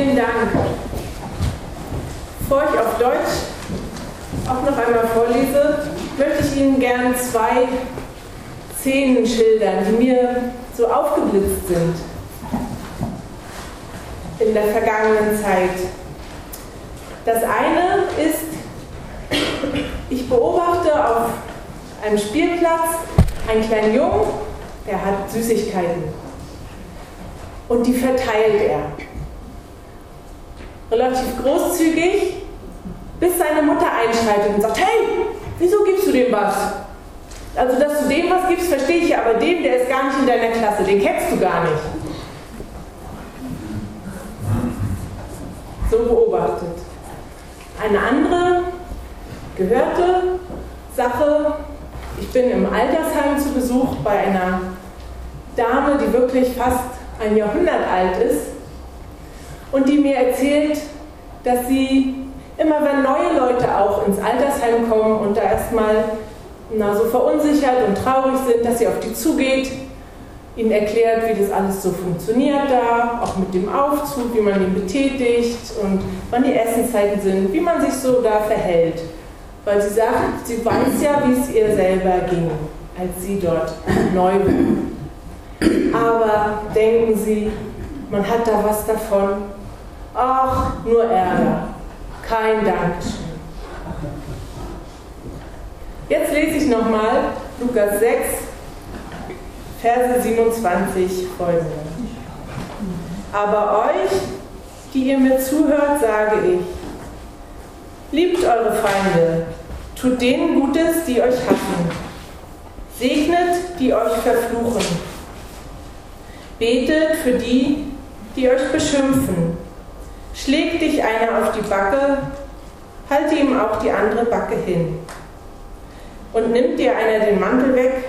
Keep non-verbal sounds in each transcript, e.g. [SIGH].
Vielen Dank. Bevor ich auf Deutsch auch noch einmal vorlese, möchte ich Ihnen gern zwei Szenen schildern, die mir so aufgeblitzt sind in der vergangenen Zeit. Das eine ist, ich beobachte auf einem Spielplatz einen kleinen Jungen, der hat Süßigkeiten. Und die verteilt er. Relativ großzügig, bis seine Mutter einschreitet und sagt, hey, wieso gibst du dem was? Also, dass du dem was gibst, verstehe ich ja, aber dem, der ist gar nicht in deiner Klasse, den kennst du gar nicht. So beobachtet. Eine andere gehörte Sache, ich bin im Altersheim zu Besuch bei einer Dame, die wirklich fast ein Jahrhundert alt ist und die mir erzählt, dass sie immer wenn neue Leute auch ins Altersheim kommen und da erstmal na, so verunsichert und traurig sind, dass sie auf die zugeht, ihnen erklärt, wie das alles so funktioniert da, auch mit dem Aufzug, wie man ihn betätigt und wann die Essenszeiten sind, wie man sich so da verhält. Weil sie sagt, sie weiß ja, wie es ihr selber ging, als sie dort neu war. Aber denken Sie, man hat da was davon. Ach, nur Ärger. Kein Dankeschön. Jetzt lese ich nochmal Lukas 6, Verse 27 folgende. Aber euch, die ihr mir zuhört, sage ich, liebt eure Feinde, tut denen Gutes, die euch hassen, segnet, die euch verfluchen, betet für die, die euch beschimpfen, schlägt dich einer auf die Backe, halte ihm auch die andere Backe hin. Und nimmt dir einer den Mantel weg,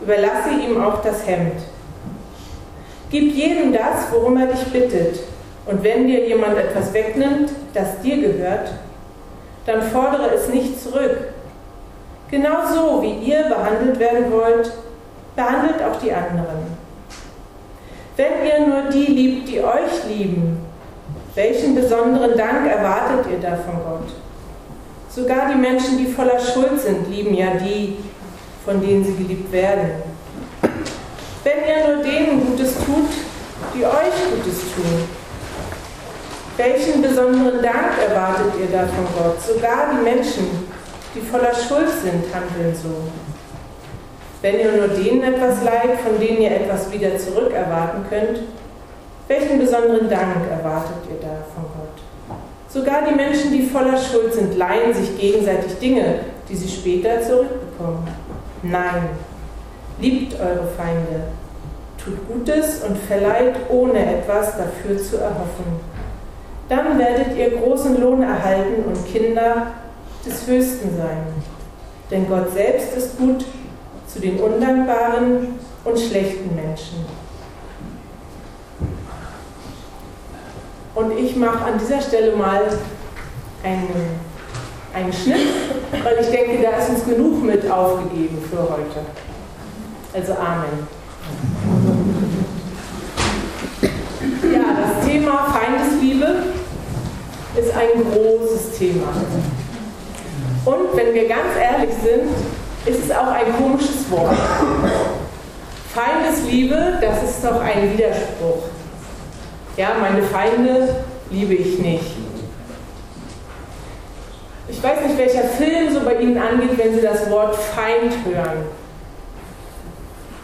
überlasse ihm auch das Hemd. Gib jedem das, worum er dich bittet. Und wenn dir jemand etwas wegnimmt, das dir gehört, dann fordere es nicht zurück. Genauso wie ihr behandelt werden wollt, behandelt auch die anderen. Wenn ihr nur die liebt, die euch lieben, welchen besonderen Dank erwartet ihr da von Gott? Sogar die Menschen, die voller Schuld sind, lieben ja die, von denen sie geliebt werden. Wenn ihr nur denen Gutes tut, die euch Gutes tun, welchen besonderen Dank erwartet ihr da von Gott? Sogar die Menschen, die voller Schuld sind, handeln so. Wenn ihr nur denen etwas leiht, von denen ihr etwas wieder zurück erwarten könnt, welchen besonderen Dank erwartet ihr da von Gott? Sogar die Menschen, die voller Schuld sind, leihen sich gegenseitig Dinge, die sie später zurückbekommen. Nein, liebt eure Feinde, tut Gutes und verleiht ohne etwas dafür zu erhoffen. Dann werdet ihr großen Lohn erhalten und Kinder des Höchsten sein. Denn Gott selbst ist gut zu den undankbaren und schlechten Menschen. Und ich mache an dieser Stelle mal einen, einen Schnitt, weil ich denke, da ist uns genug mit aufgegeben für heute. Also Amen. Ja, das Thema Feindesliebe ist ein großes Thema. Und wenn wir ganz ehrlich sind, ist es auch ein komisches Wort. Feindesliebe, das ist doch ein Widerspruch. Ja, meine Feinde liebe ich nicht. Ich weiß nicht, welcher Film so bei Ihnen angeht, wenn Sie das Wort Feind hören.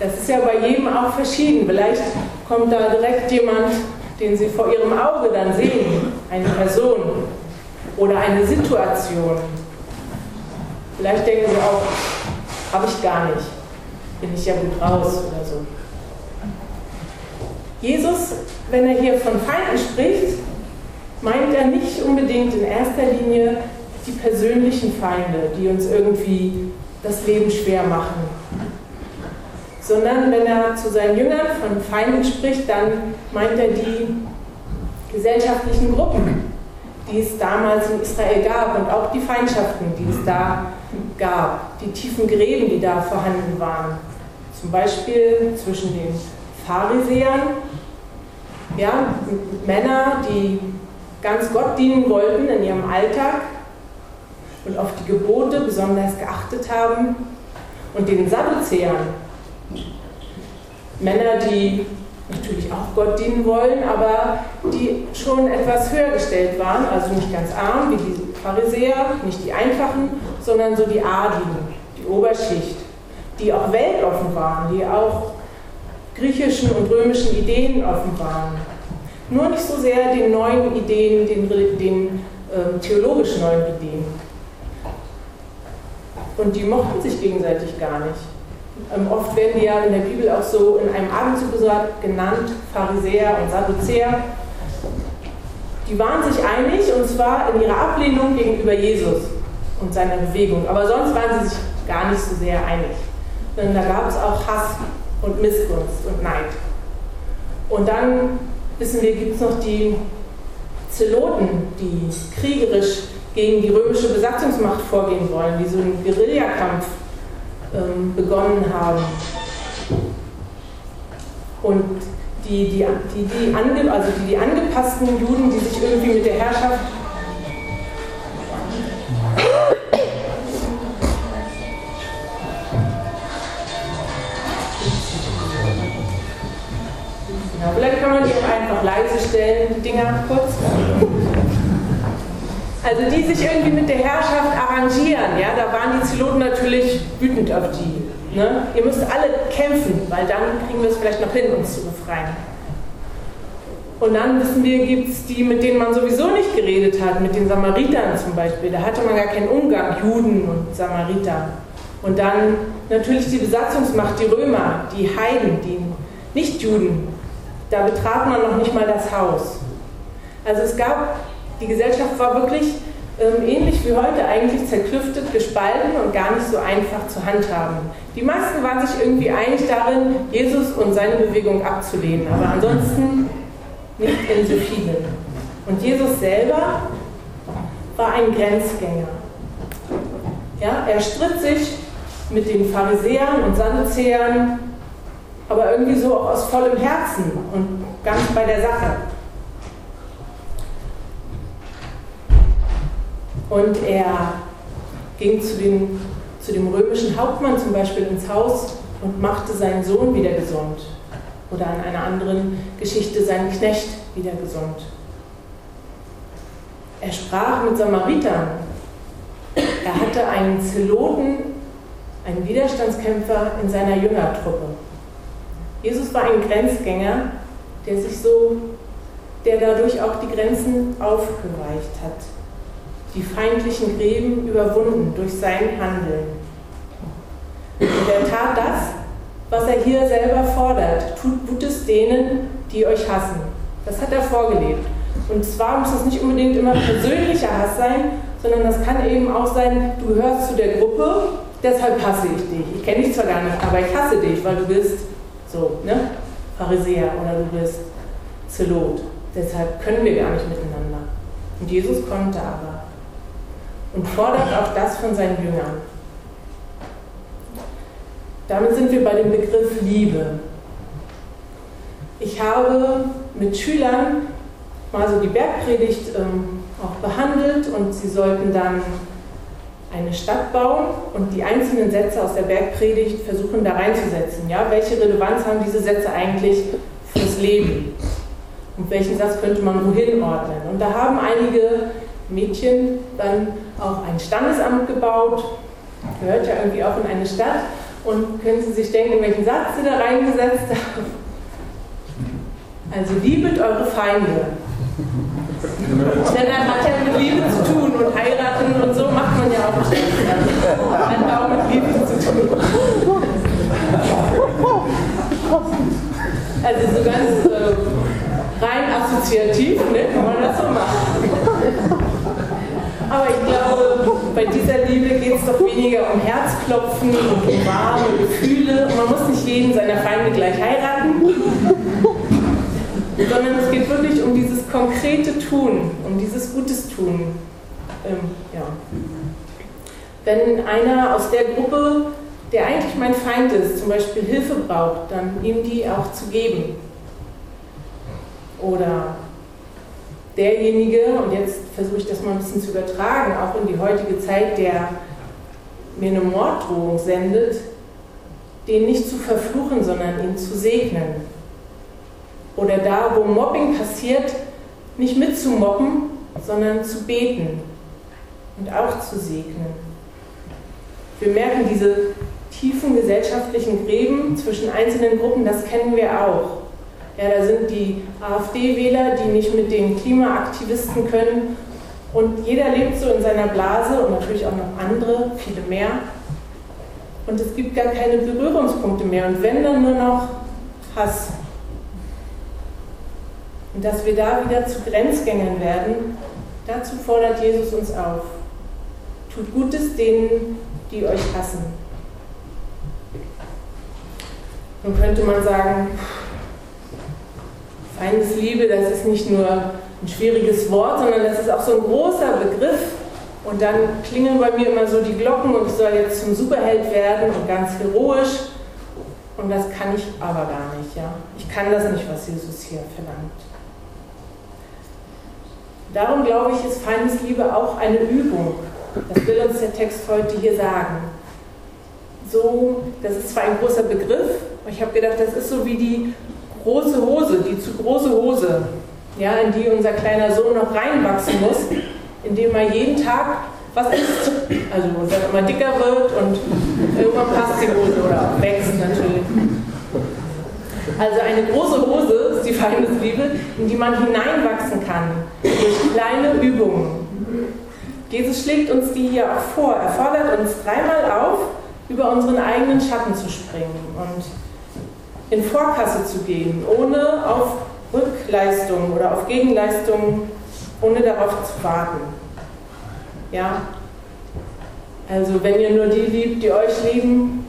Das ist ja bei jedem auch verschieden. Vielleicht kommt da direkt jemand, den Sie vor Ihrem Auge dann sehen, eine Person oder eine Situation. Vielleicht denken Sie auch, habe ich gar nicht, bin ich ja gut raus oder so. Jesus, wenn er hier von Feinden spricht, meint er nicht unbedingt in erster Linie die persönlichen Feinde, die uns irgendwie das Leben schwer machen. Sondern wenn er zu seinen Jüngern von Feinden spricht, dann meint er die gesellschaftlichen Gruppen, die es damals in Israel gab und auch die Feindschaften, die es da gab, die tiefen Gräben, die da vorhanden waren. Zum Beispiel zwischen den Pharisäern ja, Männer, die ganz Gott dienen wollten in ihrem Alltag und auf die Gebote besonders geachtet haben und den Sadduzäern, Männer, die natürlich auch Gott dienen wollen, aber die schon etwas höher gestellt waren, also nicht ganz arm wie die Pharisäer, nicht die Einfachen, sondern so die Adligen, die Oberschicht, die auch weltoffen waren, die auch griechischen und römischen Ideen offen waren. Nur nicht so sehr den neuen Ideen, den, den äh, theologisch neuen Ideen. Und die mochten sich gegenseitig gar nicht. Ähm, oft werden die ja in der Bibel auch so in einem Abendzug genannt, Pharisäer und Sadduzäer. Die waren sich einig und zwar in ihrer Ablehnung gegenüber Jesus und seiner Bewegung. Aber sonst waren sie sich gar nicht so sehr einig. Denn da gab es auch Hass und Missgunst und Neid. Und dann wissen wir, gibt es noch die Zeloten, die kriegerisch gegen die römische Besatzungsmacht vorgehen wollen, die so einen Guerillakampf ähm, begonnen haben. Und die, die, die, die, ange, also die, die angepassten Juden, die sich irgendwie mit der Herrschaft Ja, vielleicht kann man die auch einfach leise stellen, die Dinger kurz. Also die sich irgendwie mit der Herrschaft arrangieren, ja, da waren die Zeloten natürlich wütend auf die. Ne? Ihr müsst alle kämpfen, weil dann kriegen wir es vielleicht noch hin, uns zu befreien. Und dann wissen wir, gibt es die, mit denen man sowieso nicht geredet hat, mit den Samaritern zum Beispiel. Da hatte man gar keinen Umgang, Juden und Samariter. Und dann natürlich die Besatzungsmacht, die Römer, die Heiden, die Nichtjuden. Da betrat man noch nicht mal das Haus. Also es gab die Gesellschaft war wirklich ähm, ähnlich wie heute eigentlich zerklüftet, gespalten und gar nicht so einfach zu handhaben. Die meisten waren sich irgendwie einig darin, Jesus und seine Bewegung abzulehnen, aber ansonsten nicht in so vielen. Und Jesus selber war ein Grenzgänger. Ja, er stritt sich mit den Pharisäern und Sadduzäern, aber irgendwie so aus vollem Herzen und ganz bei der Sache. Und er ging zu, den, zu dem römischen Hauptmann zum Beispiel ins Haus und machte seinen Sohn wieder gesund. Oder in einer anderen Geschichte seinen Knecht wieder gesund. Er sprach mit Samaritern. Er hatte einen Zeloten, einen Widerstandskämpfer in seiner Jüngertruppe. Jesus war ein Grenzgänger, der sich so, der dadurch auch die Grenzen aufgeweicht hat die feindlichen Gräben überwunden durch sein Handeln. Und er tat das, was er hier selber fordert. Tut Gutes denen, die euch hassen. Das hat er vorgelebt. Und zwar muss das nicht unbedingt immer persönlicher Hass sein, sondern das kann eben auch sein, du gehörst zu der Gruppe, deshalb hasse ich dich. Ich kenne dich zwar gar nicht, aber ich hasse dich, weil du bist so, ne? Pharisäer oder du bist Zelot. Deshalb können wir gar nicht miteinander. Und Jesus konnte aber und fordert auch das von seinen Jüngern. Damit sind wir bei dem Begriff Liebe. Ich habe mit Schülern mal so die Bergpredigt ähm, auch behandelt und sie sollten dann eine Stadt bauen und die einzelnen Sätze aus der Bergpredigt versuchen da reinzusetzen. Ja? Welche Relevanz haben diese Sätze eigentlich fürs Leben? Und welchen Satz könnte man wohin ordnen? Und da haben einige Mädchen dann auch ein Standesamt gebaut, gehört ja irgendwie auch in eine Stadt. Und können Sie sich denken, welchen Satz Sie da reingesetzt haben? Also liebet eure Feinde. Denn dann hat ja mit Liebe zu tun und heiraten und so macht man ja auch nicht. Hat auch mit Liebe zu tun. Also so ganz äh, rein assoziativ ne, kann man das so machen. Aber ich glaube, bei dieser Liebe geht es doch weniger um Herzklopfen und um warme Gefühle. Und man muss nicht jeden seiner Feinde gleich heiraten, sondern es geht wirklich um dieses konkrete Tun, um dieses Gutes Tun. Ähm, ja. Wenn einer aus der Gruppe, der eigentlich mein Feind ist, zum Beispiel Hilfe braucht, dann ihm die auch zu geben. Oder derjenige, und jetzt versuche ich das mal ein bisschen zu übertragen, auch in die heutige Zeit, der mir eine Morddrohung sendet, den nicht zu verfluchen, sondern ihn zu segnen. Oder da, wo Mobbing passiert, nicht mitzumobben, sondern zu beten und auch zu segnen. Wir merken diese tiefen gesellschaftlichen Gräben zwischen einzelnen Gruppen, das kennen wir auch. Ja, da sind die AfD-Wähler, die nicht mit den Klimaaktivisten können. Und jeder lebt so in seiner Blase und natürlich auch noch andere, viele mehr. Und es gibt gar keine Berührungspunkte mehr. Und wenn dann nur noch Hass. Und dass wir da wieder zu Grenzgängern werden, dazu fordert Jesus uns auf. Tut Gutes denen, die euch hassen. Nun könnte man sagen, Feindesliebe, das ist nicht nur ein schwieriges Wort, sondern das ist auch so ein großer Begriff. Und dann klingeln bei mir immer so die Glocken und ich soll jetzt zum Superheld werden und ganz heroisch. Und das kann ich aber gar nicht. Ja? Ich kann das nicht, was Jesus hier verlangt. Darum glaube ich, ist Feindesliebe auch eine Übung. Das will uns der Text heute hier sagen. So, das ist zwar ein großer Begriff, aber ich habe gedacht, das ist so wie die große Hose, die zu große Hose, ja, in die unser kleiner Sohn noch reinwachsen muss, indem er jeden Tag was isst. Also wo er immer dicker wird und irgendwann passt die Hose oder wächst natürlich. Also eine große Hose ist die Feindesliebe, in die man hineinwachsen kann, durch kleine Übungen. Jesus schlägt uns die hier auch vor. Er fordert uns dreimal auf, über unseren eigenen Schatten zu springen und in Vorkasse zu gehen, ohne auf Rückleistung oder auf Gegenleistung, ohne darauf zu warten. Ja? Also wenn ihr nur die liebt, die euch lieben,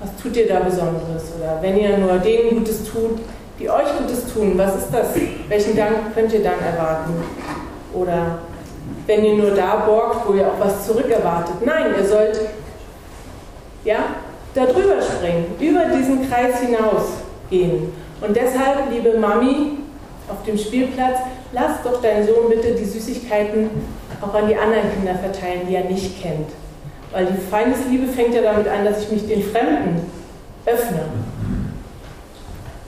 was tut ihr da Besonderes? Oder wenn ihr nur denen Gutes tut, die euch Gutes tun, was ist das? Welchen Dank könnt ihr dann erwarten? Oder wenn ihr nur da borgt, wo ihr auch was zurückerwartet. Nein, ihr sollt ja, da drüber springen, über diesen Kreis hinaus gehen. Und deshalb, liebe Mami, auf dem Spielplatz, lass doch deinen Sohn bitte die Süßigkeiten auch an die anderen Kinder verteilen, die er nicht kennt. Weil die Feindesliebe fängt ja damit an, dass ich mich den Fremden öffne.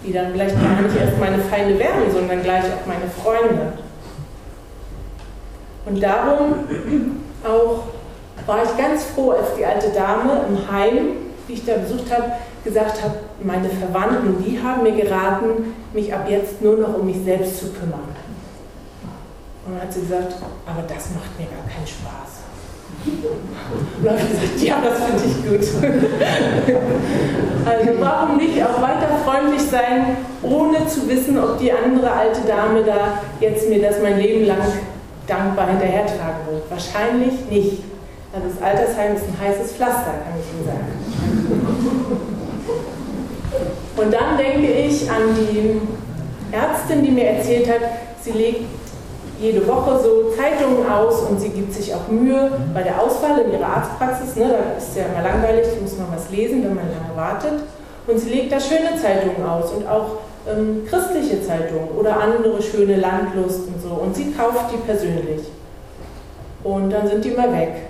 Die dann vielleicht gar nicht erst meine Feinde werden, sondern gleich auch meine Freunde. Und darum auch war ich ganz froh, als die alte Dame im Heim, die ich da besucht habe, gesagt hat, meine Verwandten, die haben mir geraten, mich ab jetzt nur noch um mich selbst zu kümmern. Und dann hat sie gesagt, aber das macht mir gar keinen Spaß. Und dann habe ich gesagt, ja, das finde ich gut. [LAUGHS] also warum nicht auch weiter freundlich sein, ohne zu wissen, ob die andere alte Dame da jetzt mir das mein Leben lang dankbar hinterhertragen wird. Wahrscheinlich nicht. Also das Altersheim ist ein heißes Pflaster, kann ich Ihnen sagen. Und dann denke ich an die Ärztin, die mir erzählt hat, sie legt jede Woche so Zeitungen aus und sie gibt sich auch Mühe bei der Auswahl in ihrer Arztpraxis. Ne, da ist ja immer langweilig, muss man was lesen, wenn man lange wartet. Und sie legt da schöne Zeitungen aus und auch ähm, christliche Zeitungen oder andere schöne Landlust und so. Und sie kauft die persönlich. Und dann sind die mal weg.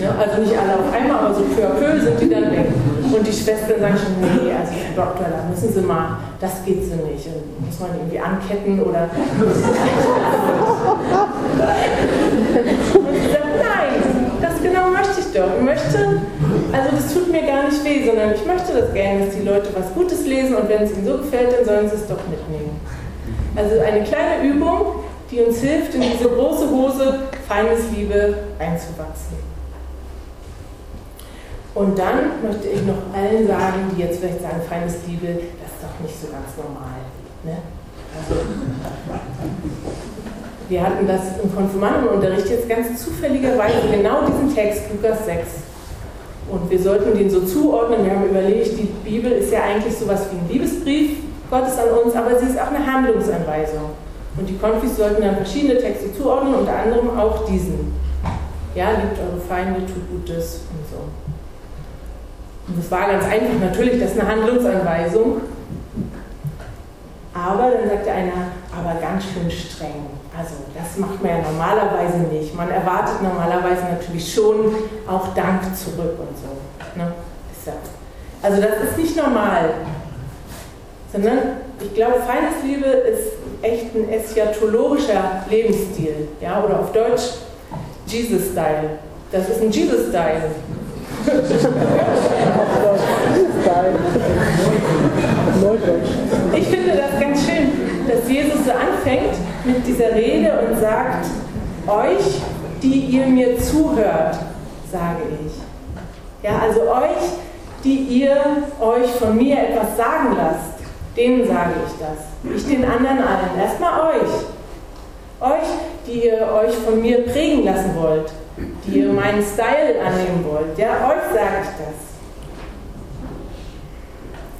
Ne? Also nicht alle auf einmal, aber so peu à peu sind die dann weg. Und die Schwestern sagen schon, nee, also Herr Doktor, da müssen Sie mal, das geht so nicht. Und muss man irgendwie anketten oder. [LAUGHS] und sie sagt, nein, das genau möchte ich doch. Ich möchte, also das tut mir gar nicht weh, sondern ich möchte das gerne, dass die Leute was Gutes lesen und wenn es ihnen so gefällt, dann sollen sie es doch mitnehmen. Also eine kleine Übung, die uns hilft, in diese große Hose Feindesliebe einzuwachsen. Und dann möchte ich noch allen sagen, die jetzt vielleicht sagen, Feindesliebe, das ist doch nicht so ganz normal. Ne? Also, wir hatten das im Konfirmandenunterricht jetzt ganz zufälligerweise genau diesen Text, Lukas 6. Und wir sollten den so zuordnen. Wir haben überlegt, die Bibel ist ja eigentlich sowas wie ein Liebesbrief Gottes an uns, aber sie ist auch eine Handlungsanweisung. Und die Konfis sollten dann verschiedene Texte zuordnen, unter anderem auch diesen. Ja, liebt eure Feinde, tut Gutes und so. Und das war ganz einfach, natürlich, das ist eine Handlungsanweisung. Aber dann sagte einer, aber ganz schön streng. Also das macht man ja normalerweise nicht. Man erwartet normalerweise natürlich schon auch Dank zurück und so. Ne? Also das ist nicht normal. Sondern ich glaube, Feindesliebe ist echt ein eschatologischer Lebensstil. Ja? Oder auf Deutsch Jesus-Style. Das ist ein Jesus-Style. [LAUGHS] ich dass Jesus so anfängt mit dieser Rede und sagt, euch, die ihr mir zuhört, sage ich. Ja, also euch, die ihr euch von mir etwas sagen lasst, denen sage ich das. Nicht den anderen allen. Erstmal euch. Euch, die ihr euch von mir prägen lassen wollt, die ihr meinen Style annehmen wollt. Ja, euch sage ich das.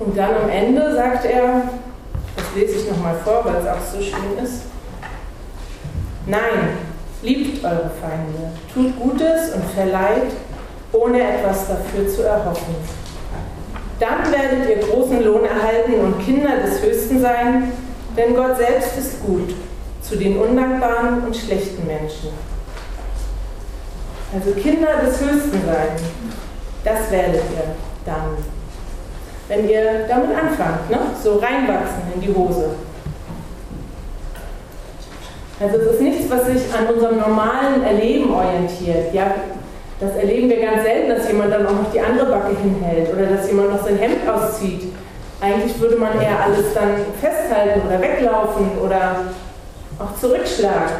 Und dann am Ende sagt er, lese ich nochmal vor, weil es auch so schön ist. Nein, liebt eure Feinde, tut Gutes und verleiht, ohne etwas dafür zu erhoffen. Dann werdet ihr großen Lohn erhalten und Kinder des Höchsten sein, denn Gott selbst ist gut zu den undankbaren und schlechten Menschen. Also Kinder des Höchsten sein, das werdet ihr dann wenn ihr damit anfangt, ne? so reinwachsen in die Hose. Also es ist nichts, was sich an unserem normalen Erleben orientiert. Ja, das erleben wir ganz selten, dass jemand dann auch noch die andere Backe hinhält oder dass jemand noch sein Hemd auszieht. Eigentlich würde man eher alles dann festhalten oder weglaufen oder auch zurückschlagen.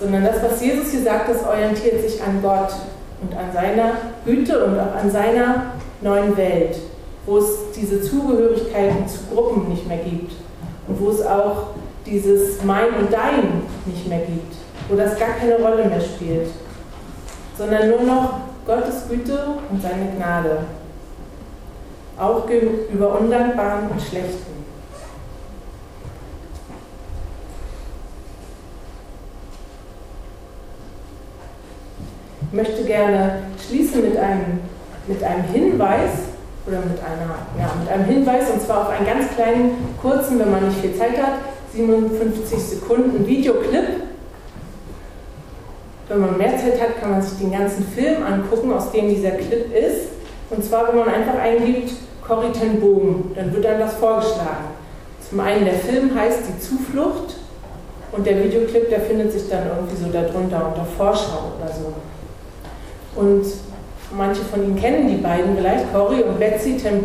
Sondern das, was Jesus hier sagt, das orientiert sich an Gott und an seiner Güte und auch an seiner neuen Welt, wo es diese Zugehörigkeiten zu Gruppen nicht mehr gibt und wo es auch dieses Mein und Dein nicht mehr gibt, wo das gar keine Rolle mehr spielt, sondern nur noch Gottes Güte und seine Gnade, auch gegenüber Undankbaren und Schlechten. Ich möchte gerne schließen mit einem mit einem Hinweis oder mit, einer, ja, mit einem Hinweis und zwar auf einen ganz kleinen, kurzen, wenn man nicht viel Zeit hat, 57 Sekunden Videoclip. Wenn man mehr Zeit hat, kann man sich den ganzen Film angucken, aus dem dieser Clip ist. Und zwar, wenn man einfach eingibt, Corrie ten Boom, dann wird dann das vorgeschlagen. Zum einen der Film heißt Die Zuflucht und der Videoclip, der findet sich dann irgendwie so darunter unter Vorschau oder so. Und manche von Ihnen kennen die beiden vielleicht, Cory und Betsy ten.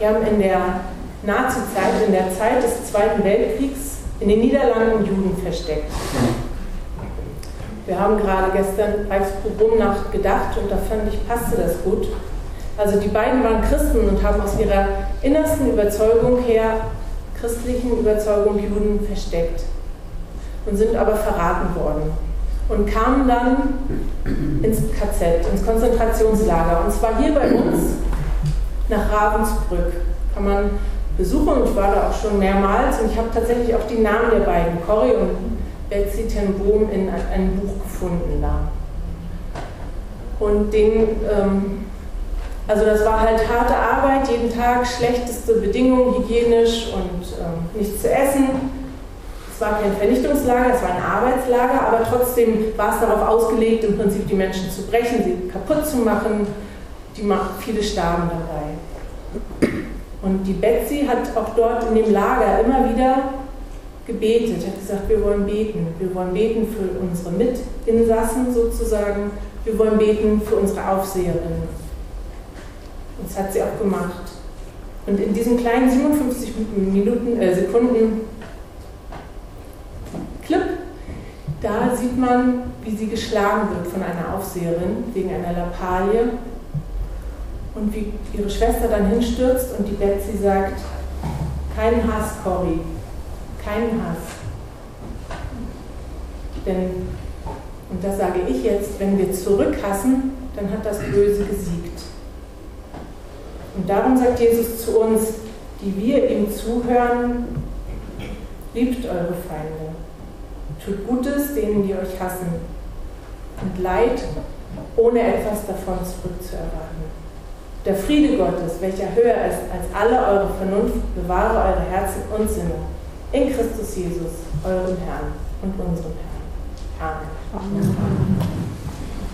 Die haben in der Nazi-Zeit, in der Zeit des Zweiten Weltkriegs in den Niederlanden Juden versteckt. Wir haben gerade gestern Reichspogromnacht gedacht und da fand ich, passte das gut. Also die beiden waren Christen und haben aus ihrer innersten Überzeugung her, christlichen Überzeugung Juden versteckt und sind aber verraten worden und kamen dann ins KZ, ins Konzentrationslager. Und zwar hier bei uns nach Ravensbrück. Kann man besuchen und ich war da auch schon mehrmals und ich habe tatsächlich auch die Namen der beiden, Cory und Betsy ten Boom, in einem Buch gefunden da. Und den, ähm, also das war halt harte Arbeit, jeden Tag schlechteste Bedingungen, hygienisch und ähm, nichts zu essen war kein Vernichtungslager, es war ein Arbeitslager, aber trotzdem war es darauf ausgelegt, im Prinzip die Menschen zu brechen, sie kaputt zu machen. Die, viele starben dabei. Und die Betsy hat auch dort in dem Lager immer wieder gebetet, hat gesagt, wir wollen beten. Wir wollen beten für unsere Mitinsassen sozusagen. Wir wollen beten für unsere Aufseherin. Und das hat sie auch gemacht. Und in diesen kleinen 57 Minuten, äh, Sekunden Clip. Da sieht man, wie sie geschlagen wird von einer Aufseherin wegen einer Lappalie und wie ihre Schwester dann hinstürzt und die Betsy sagt, keinen Hass, Cory, keinen Hass. Denn, und das sage ich jetzt, wenn wir zurückhassen, dann hat das Böse gesiegt. Und darum sagt Jesus zu uns, die wir ihm zuhören, liebt eure Feinde. Tut Gutes denen, die euch hassen, und Leid, ohne etwas davon zurückzuerwarten. Der Friede Gottes, welcher höher ist als alle eure Vernunft, bewahre eure Herzen und Sinne in Christus Jesus, eurem Herrn und unserem Herrn. Amen. Amen.